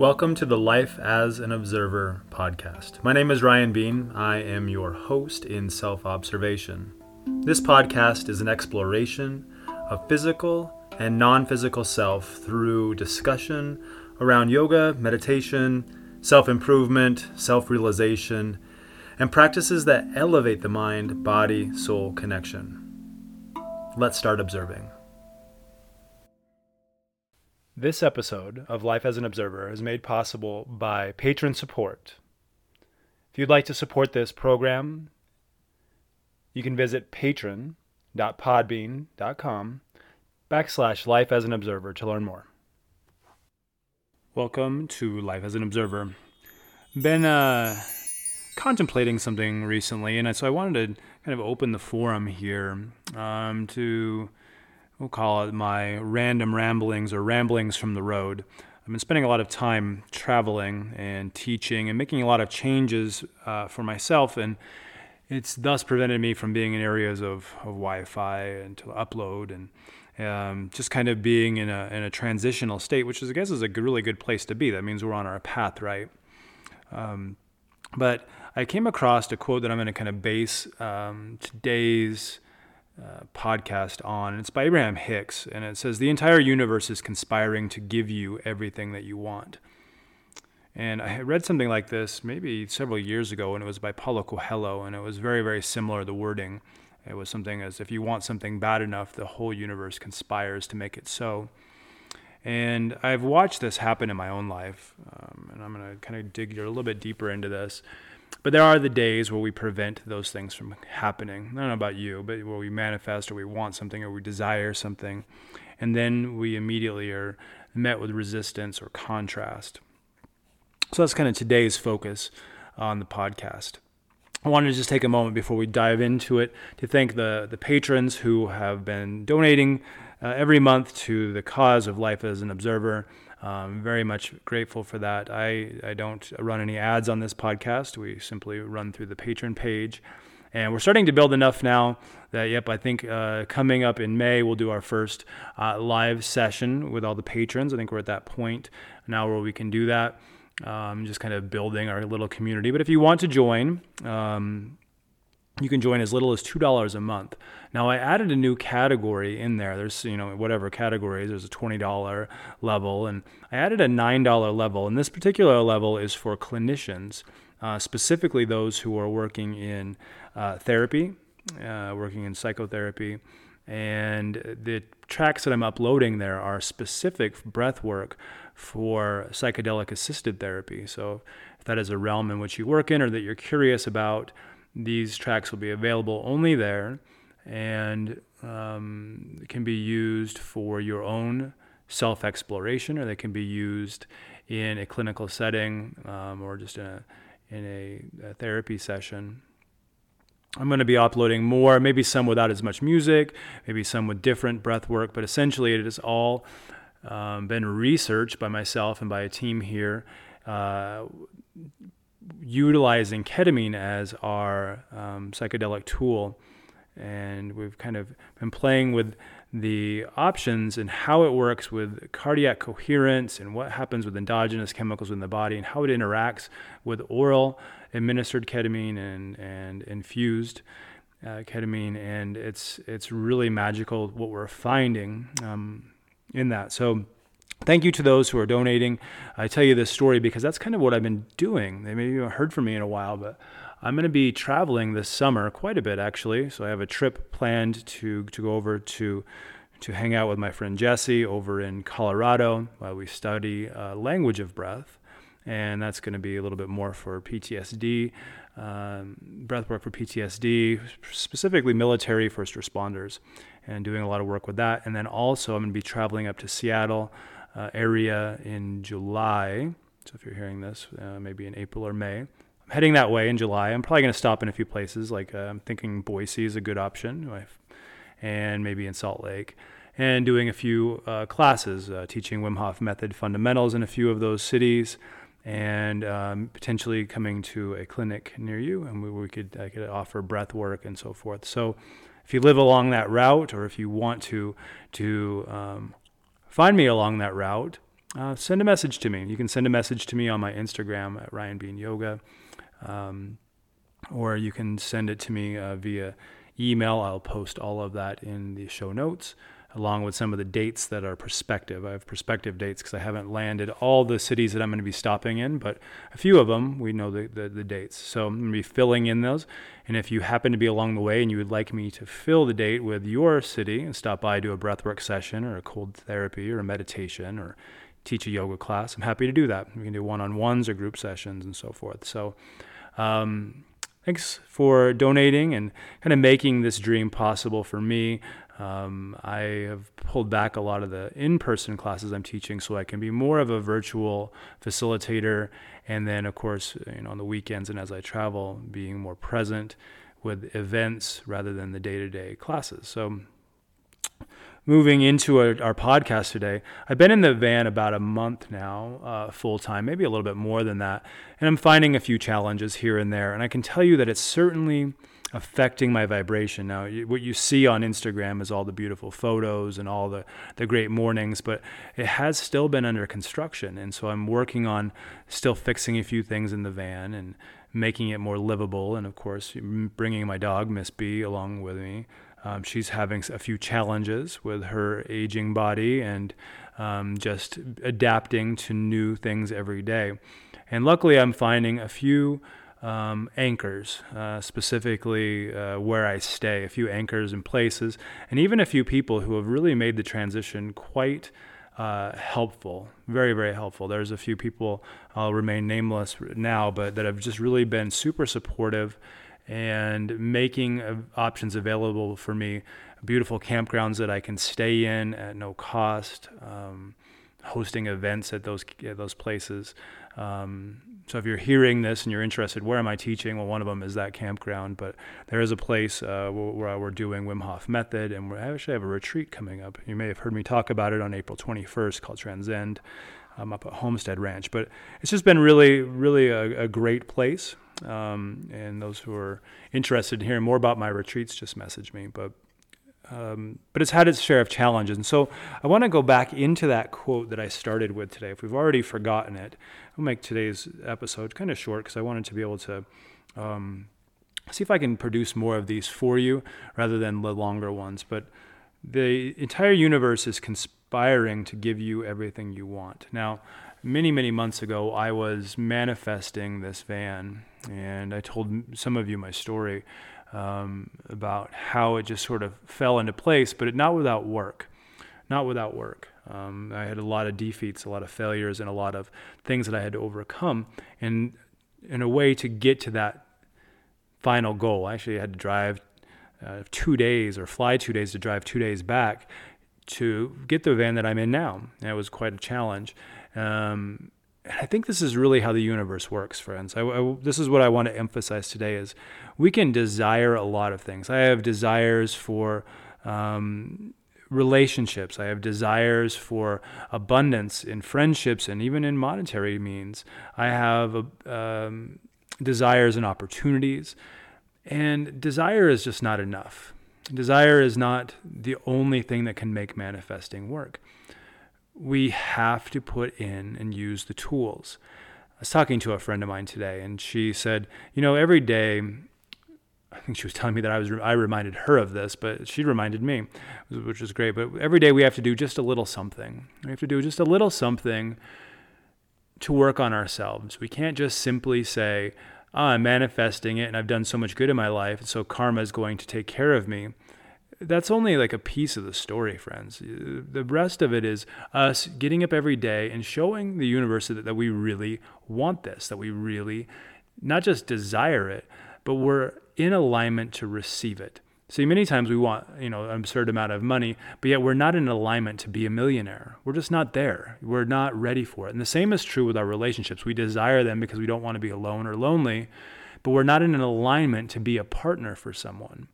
Welcome to the Life as an Observer podcast. My name is Ryan Bean. I am your host in self observation. This podcast is an exploration of physical and non physical self through discussion around yoga, meditation, self improvement, self realization, and practices that elevate the mind body soul connection. Let's start observing. This episode of Life as an Observer is made possible by patron support. If you'd like to support this program, you can visit patron.podbean.com backslash life as an observer to learn more. Welcome to Life as an Observer. Been uh, contemplating something recently, and so I wanted to kind of open the forum here um, to we'll call it my random ramblings or ramblings from the road. I've been spending a lot of time traveling and teaching and making a lot of changes uh, for myself, and it's thus prevented me from being in areas of, of Wi-Fi and to upload and um, just kind of being in a in a transitional state, which is I guess is a really good place to be. That means we're on our path, right? Um, but I came across a quote that I'm going to kind of base um, today's uh, podcast on. It's by Abraham Hicks, and it says the entire universe is conspiring to give you everything that you want. And I read something like this maybe several years ago, and it was by Paulo Coelho, and it was very, very similar. The wording, it was something as if you want something bad enough, the whole universe conspires to make it so. And I've watched this happen in my own life, um, and I'm going to kind of dig a little bit deeper into this. But there are the days where we prevent those things from happening. I don't know about you, but where we manifest or we want something or we desire something, and then we immediately are met with resistance or contrast. So that's kind of today's focus on the podcast. I wanted to just take a moment before we dive into it to thank the, the patrons who have been donating uh, every month to the cause of Life as an Observer. Um, very much grateful for that. I, I don't run any ads on this podcast. We simply run through the patron page. And we're starting to build enough now that, yep, I think uh, coming up in May, we'll do our first uh, live session with all the patrons. I think we're at that point now where we can do that. Um, just kind of building our little community. But if you want to join, um, you can join as little as $2 a month. Now I added a new category in there. There's, you know, whatever categories, there's a $20 level and I added a $9 level. And this particular level is for clinicians, uh, specifically those who are working in uh, therapy, uh, working in psychotherapy. And the tracks that I'm uploading there are specific breath work for psychedelic assisted therapy. So if that is a realm in which you work in or that you're curious about, these tracks will be available only there and um, can be used for your own self exploration or they can be used in a clinical setting um, or just in a, in a, a therapy session. I'm going to be uploading more, maybe some without as much music, maybe some with different breath work, but essentially it has all um, been researched by myself and by a team here uh, utilizing ketamine as our um, psychedelic tool. And we've kind of been playing with the options and how it works with cardiac coherence and what happens with endogenous chemicals in the body and how it interacts with oral administered ketamine and, and infused uh, ketamine. And it's, it's really magical what we're finding um, in that. So, Thank you to those who are donating. I tell you this story because that's kind of what I've been doing. They maybe haven't heard from me in a while, but I'm going to be traveling this summer quite a bit actually. So I have a trip planned to to go over to to hang out with my friend Jesse over in Colorado while we study uh, language of breath, and that's going to be a little bit more for PTSD, um, breath work for PTSD, specifically military first responders, and doing a lot of work with that. And then also I'm going to be traveling up to Seattle uh, area in July. So if you're hearing this, uh, maybe in April or May. I'm heading that way in July. I'm probably going to stop in a few places. Like uh, I'm thinking Boise is a good option, and maybe in Salt Lake. And doing a few uh, classes, uh, teaching Wim Hof method fundamentals in a few of those cities, and um, potentially coming to a clinic near you, and we, we could I could offer breath work and so forth. So, if you live along that route, or if you want to to um, find me along that route, uh, send a message to me. You can send a message to me on my Instagram at Ryan Bean Yoga, um, or you can send it to me uh, via email. I'll post all of that in the show notes along with some of the dates that are prospective. I have prospective dates because I haven't landed all the cities that I'm going to be stopping in, but a few of them we know the, the, the, dates. So I'm going to be filling in those. And if you happen to be along the way and you would like me to fill the date with your city and stop by, do a breathwork session or a cold therapy or a meditation or teach a yoga class, I'm happy to do that. We can do one on ones or group sessions and so forth. So, um, thanks for donating and kind of making this dream possible for me. Um, I have pulled back a lot of the in person classes I'm teaching so I can be more of a virtual facilitator. And then, of course, you know, on the weekends and as I travel, being more present with events rather than the day to day classes. So, moving into our, our, podcast today, I've been in the van about a month now, uh, full time, maybe a little bit more than that. And I'm finding a few challenges here and there. And I can tell you that it's certainly affecting my vibration. Now, what you see on Instagram is all the beautiful photos and all the, the great mornings, but it has still been under construction. And so I'm working on still fixing a few things in the van and making it more livable. And of course, bringing my dog, Miss B, along with me. Um, she's having a few challenges with her aging body and um, just adapting to new things every day. And luckily, I'm finding a few um, anchors, uh, specifically uh, where I stay, a few anchors in places, and even a few people who have really made the transition quite uh, helpful, very, very helpful. There's a few people, I'll remain nameless now, but that have just really been super supportive and making options available for me. Beautiful campgrounds that I can stay in at no cost, um, hosting events at those, at those places. Um, so if you're hearing this and you're interested, where am I teaching? Well, one of them is that campground, but there is a place uh, where we're doing Wim Hof method, and we actually have a retreat coming up. You may have heard me talk about it on April 21st called Transcend. I'm up at Homestead Ranch, but it's just been really, really a, a great place. Um, and those who are interested in hearing more about my retreats, just message me. But um, but it's had its share of challenges. And so I want to go back into that quote that I started with today. If we've already forgotten it, I'll make today's episode kind of short because I wanted to be able to um, see if I can produce more of these for you rather than the longer ones. But the entire universe is conspiring to give you everything you want. Now, many, many months ago, I was manifesting this van, and I told some of you my story um, about how it just sort of fell into place, but it, not without work. Not without work. Um, I had a lot of defeats, a lot of failures, and a lot of things that I had to overcome. And in a way to get to that final goal, I actually had to drive uh, two days or fly two days to drive two days back to get the van that I'm in now. And it was quite a challenge. Um, I think this is really how the universe works, friends. I, I, this is what I want to emphasize today: is we can desire a lot of things. I have desires for um, relationships. I have desires for abundance in friendships and even in monetary means. I have um, desires and opportunities, and desire is just not enough. Desire is not the only thing that can make manifesting work we have to put in and use the tools. I was talking to a friend of mine today, and she said, You know, every day, I think she was telling me that I was I reminded her of this, but she reminded me, which is great. But every day we have to do just a little something. We have to do just a little something to work on ourselves. We can't just simply say, oh, "I'm manifesting it, and I've done so much good in my life, and so karma is going to take care of me." That's only like a piece of the story, friends. Uh, the rest of it is us getting up every day and showing the universe that, that we really want this, that we really not just desire it, but we're in alignment to receive it. See, many times we want, you know, an absurd amount of money, but yet we're not in alignment to be a millionaire. We're just not there. We're not ready for it. And the same is true with our relationships. We desire them because we don't want to be alone or lonely, but we're not in an alignment to be a partner for someone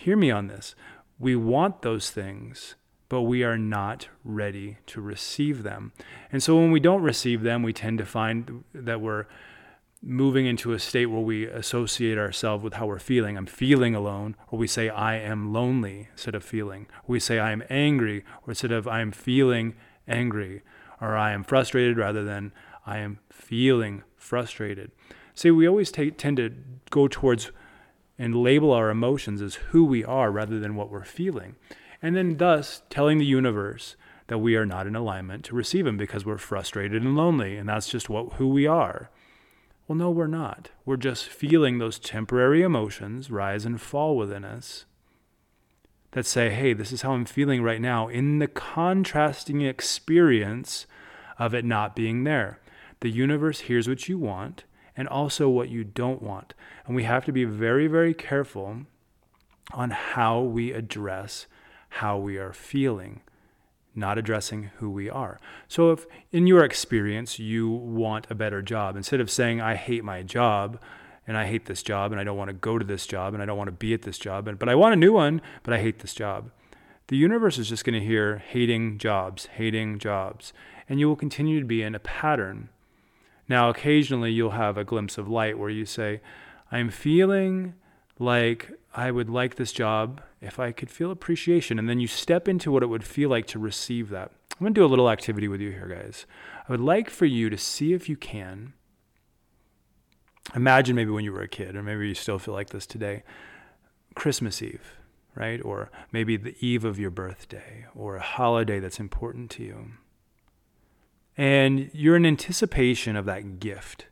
hear me on this. We want those things, but we are not ready to receive them. And so when we don't receive them, we tend to find that we're moving into a state where we associate ourselves with how we're feeling. I'm feeling alone, or we say, I am lonely instead of feeling. we say, I am angry, or instead of I am feeling angry. or I am frustrated rather than I am feeling frustrated. See, we always tend to go towards and label our emotions as who we are rather than what we're feeling. And then, thus, telling the universe that we are not in alignment to receive Him because we're frustrated and lonely, and that's just what, who we are. Well, no, we're not. We're just feeling those temporary emotions rise and fall within us that say, hey, this is how I'm feeling right now, in the contrasting experience of it not being there. The universe hears what you want and also what you don't want. And we have to be very, very careful on how we address how we are feeling, not addressing who we are. So, if in your experience you want a better job, instead of saying, I hate my job, and I hate this job and I don't want to go to this job and I don't want to be at this job and but I want a new one but I hate this job. The universe is just going to hear hating jobs, hating jobs, and you will continue to be in a pattern. Now occasionally you'll have a glimpse of light where you say, I'm feeling like I would like this job if I could feel appreciation and then you step into what it would feel like to receive that. I'm going to do a little activity with you here guys. I would like for you to see if you can imagine maybe when you were a kid, or maybe you still feel like this today, Christmas Eve, right? Or maybe the eve of your birthday, or a holiday that's important to you. And you're in anticipation of that gift.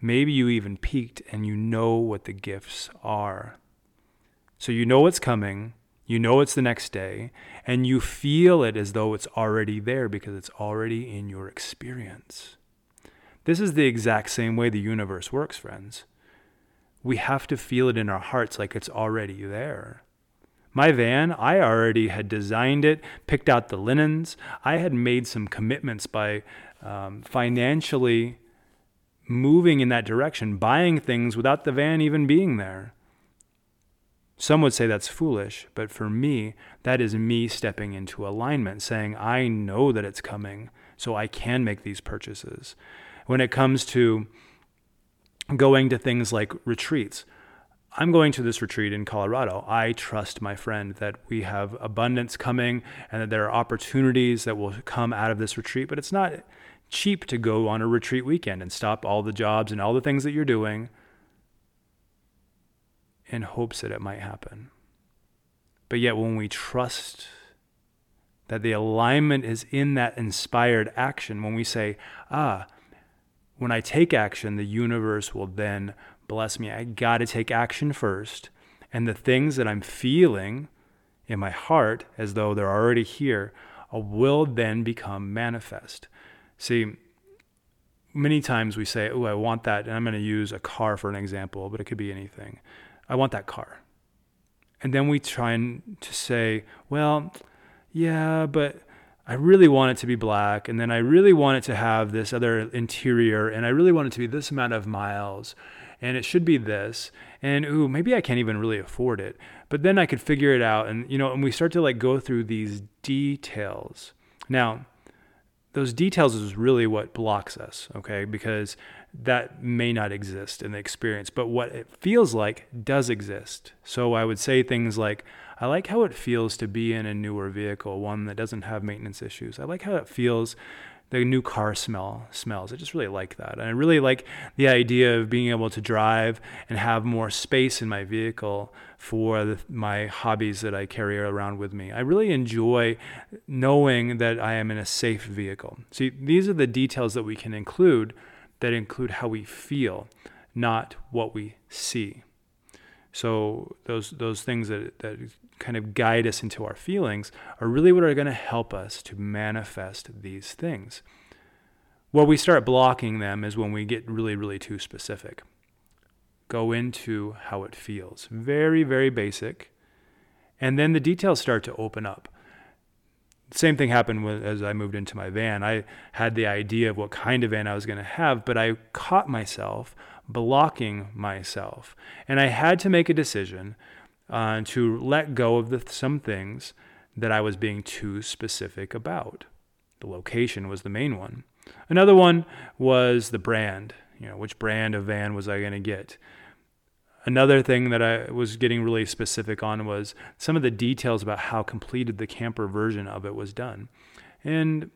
Maybe you even peeked and you know what the gifts are. So you know what's coming, you know it's the next day, and you feel it as though it's already there because it's already in your experience. This is the exact same way the universe works, friends. We have to feel it in our hearts like it's already there. My van, I already had designed it, picked out the linens. I had made some commitments by um, financially moving in that direction, buying things without the van even being there. Some would say that's foolish, but for me, that is me stepping into alignment, saying, I know that it's coming, so I can make these purchases when it comes to going to things like retreats. I'm going to this retreat in Colorado. I trust my friend that we have abundance coming and that there are opportunities that will come out of this retreat, but it's not cheap to go on a retreat weekend and stop all the jobs and all the things that you're doing in hopes that it might happen. But yet, when we trust that the alignment is in that inspired action, when we say, ah, when I take action, the universe will then bless me. I got to take action first. And the things that I'm feeling in my heart, as though they're already here, uh, will then become manifest. See, many times we say, Oh, I want that. And I'm going to use a car for an example, but it could be anything. I want that car. And then we try and to say, Well, yeah, but I really want it to be black, and then I really want it to have this other interior, and I really want it to be this amount of miles, and it should be this. And ooh, maybe I can't even really afford it. But then I could figure it out, and you know, and we start to like go through these details. Now, those details is really what blocks us, okay? Because that may not exist in the experience, but what it feels like does exist. So I would say things like, I like how it feels to be in a newer vehicle, one that doesn't have maintenance issues. I like how it feels the new car smell smells. I just really like that. And I really like the idea of being able to drive and have more space in my vehicle for the, my hobbies that I carry around with me. I really enjoy knowing that I am in a safe vehicle. See, these are the details that we can include that include how we feel, not what we see. So those those things that, that kind of guide us into our feelings are really what are going to help us to manifest these things. Where we start blocking them is when we get really, really too specific. Go into how it feels. Very, very basic. And then the details start to open up. Same thing happened with, as I moved into my van. I had the idea of what kind of van I was going to have, but I caught myself blocking myself. And I had to make a decision uh, to let go of the, some things that I was being too specific about. The location was the main one. Another one was the brand. You know, which brand of van was I going to get? Another thing that I was getting really specific on was some of the details about how completed the camper version of it was done. And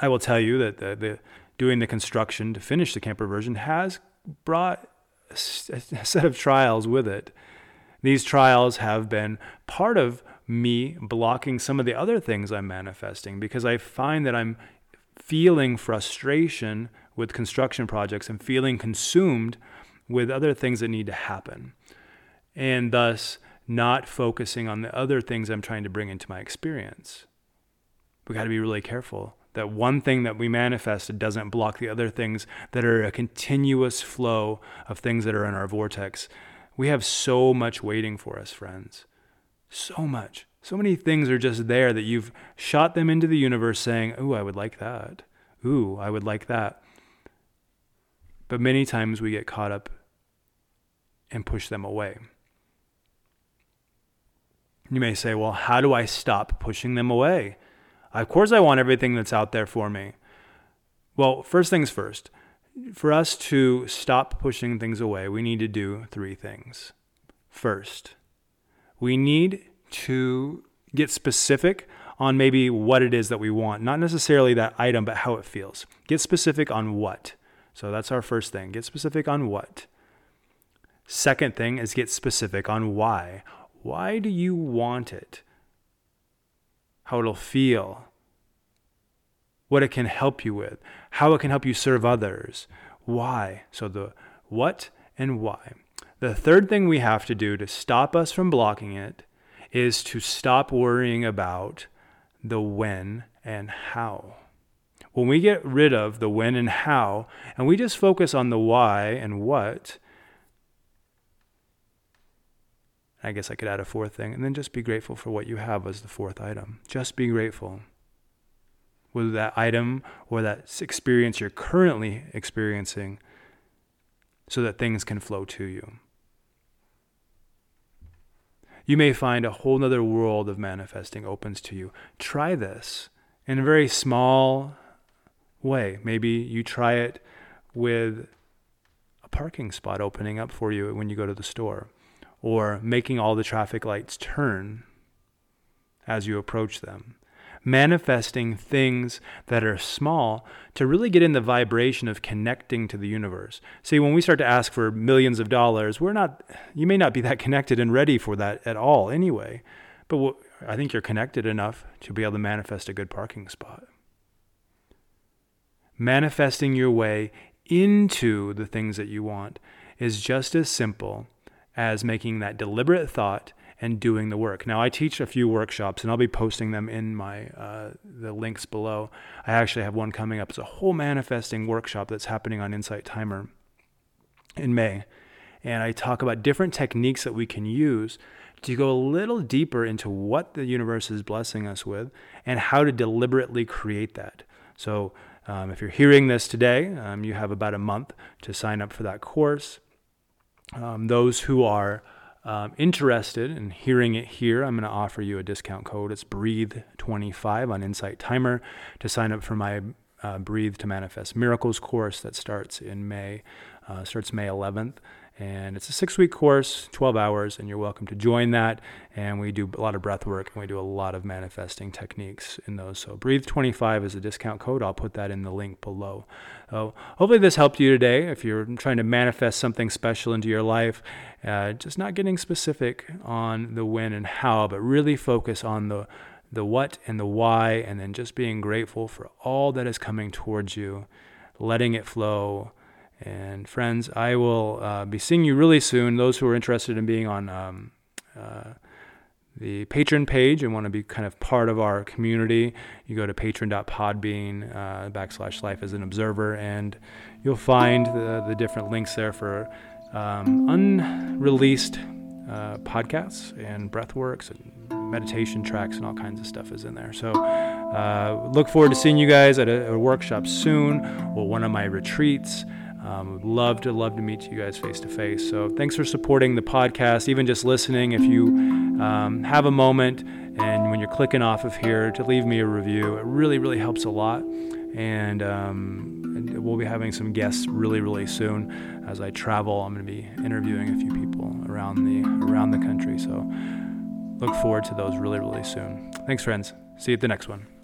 I will tell you that the, the doing the construction to finish the camper version has brought a set of trials with it. These trials have been part of me blocking some of the other things I'm manifesting because I find that I'm feeling frustration with construction projects and feeling consumed with other things that need to happen. And thus, not focusing on the other things I'm trying to bring into my experience. We got to be really careful that one thing that we manifested doesn't block the other things that are a continuous flow of things that are in our vortex. We have so much waiting for us, friends. So much. So many things are just there that you've shot them into the universe saying, Ooh, I would like that. Ooh, I would like that. But many times we get caught up and push them away. You may say, Well, how do I stop pushing them away? Of course, I want everything that's out there for me. Well, first things first, for us to stop pushing things away, we need to do three things. First, we need to get specific on maybe what it is that we want, not necessarily that item, but how it feels. Get specific on what. So that's our first thing. Get specific on what. Second thing is get specific on why. Why do you want it? How it'll feel, what it can help you with, how it can help you serve others, why. So the what and why. The third thing we have to do to stop us from blocking it is to stop worrying about the when and how. When we get rid of the when and how, and we just focus on the why and what, I guess I could add a fourth thing, and then just be grateful for what you have as the fourth item. Just be grateful. Whether that item or that experience you're currently experiencing, so that things can flow to you. You may find a whole other world of manifesting opens to you. Try this in a very small way. Maybe you try it with a parking spot opening up for you when you go to the store or making all the traffic lights turn as you approach them. Manifesting things that are small to really get in the vibration of connecting to the universe. See, when we start to ask for millions of dollars, we're not, you may not be that connected and ready for that at all anyway. But I think you're connected enough to be able to manifest a good parking spot. Manifesting your way into the things that you want is just as simple as making that deliberate thought and doing the work. Now, I teach a few workshops, and I'll be posting them in my uh, the links below. I actually have one coming up. It's a whole manifesting workshop that's happening on Insight Timer in May, and I talk about different techniques that we can use to go a little deeper into what the universe is blessing us with and how to deliberately create that. So, um, if you're hearing this today, um, you have about a month to sign up for that course um, those who are um, interested in hearing it here, I'm going to offer you a discount code. It's Breathe25 on Insight Timer to sign up for my uh, Breathe to Manifest Miracles course that starts in May, uh, starts May 11th. And it's a six week course, 12 hours, and you're welcome to join that. And we do a lot of breath work and we do a lot of manifesting techniques in those. So, Breathe 25 is a discount code. I'll put that in the link below. So, hopefully, this helped you today. If you're trying to manifest something special into your life, uh, just not getting specific on the when and how, but really focus on the the what and the why, and then just being grateful for all that is coming towards you, letting it flow and friends, I will uh, be seeing you really soon. Those who are interested in being on um, uh, the patron page and want to be kind of part of our community, you go to patron.podbean uh, backslash life as an observer, and you'll find the, the different links there for um, unreleased uh, podcasts and breathworks and meditation tracks and all kinds of stuff is in there. So uh, look forward to seeing you guys at a, a workshop soon or one of my retreats. Um, love to love to meet you guys face to face. So thanks for supporting the podcast, even just listening. If you um, have a moment and when you're clicking off of here to leave me a review, it really really helps a lot. And, um, we'll be having some guests really really soon as I travel. I'm going to be interviewing a few people around the around the country. So look forward to those really really soon. Thanks, friends. See you at the next one.